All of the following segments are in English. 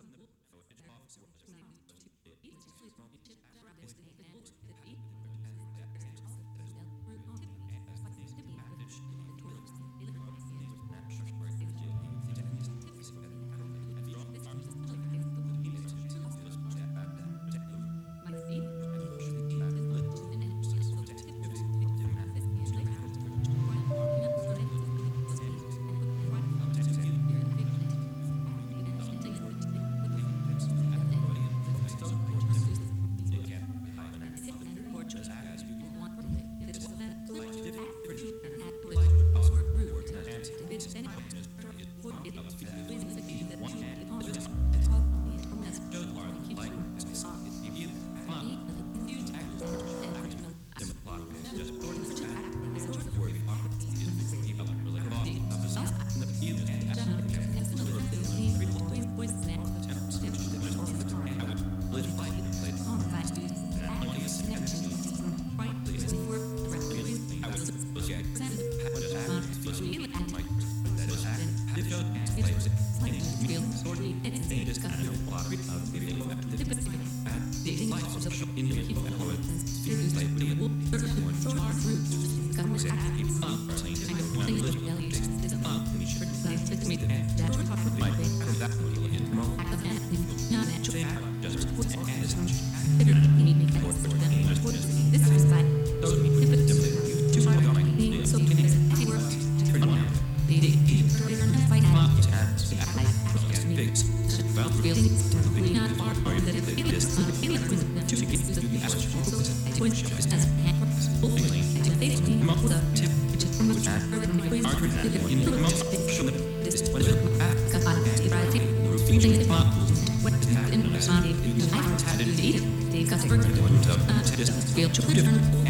It said, and wolf meet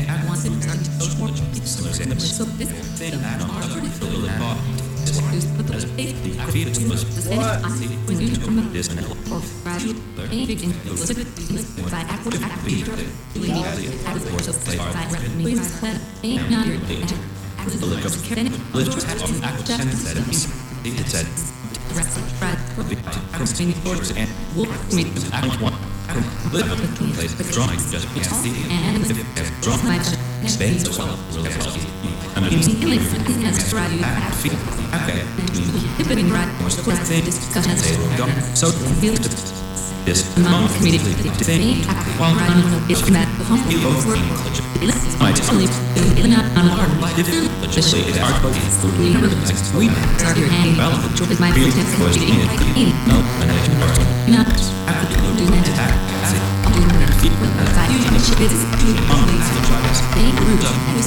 act one. Live place spades as well, really well. I mean, act feet. Okay. You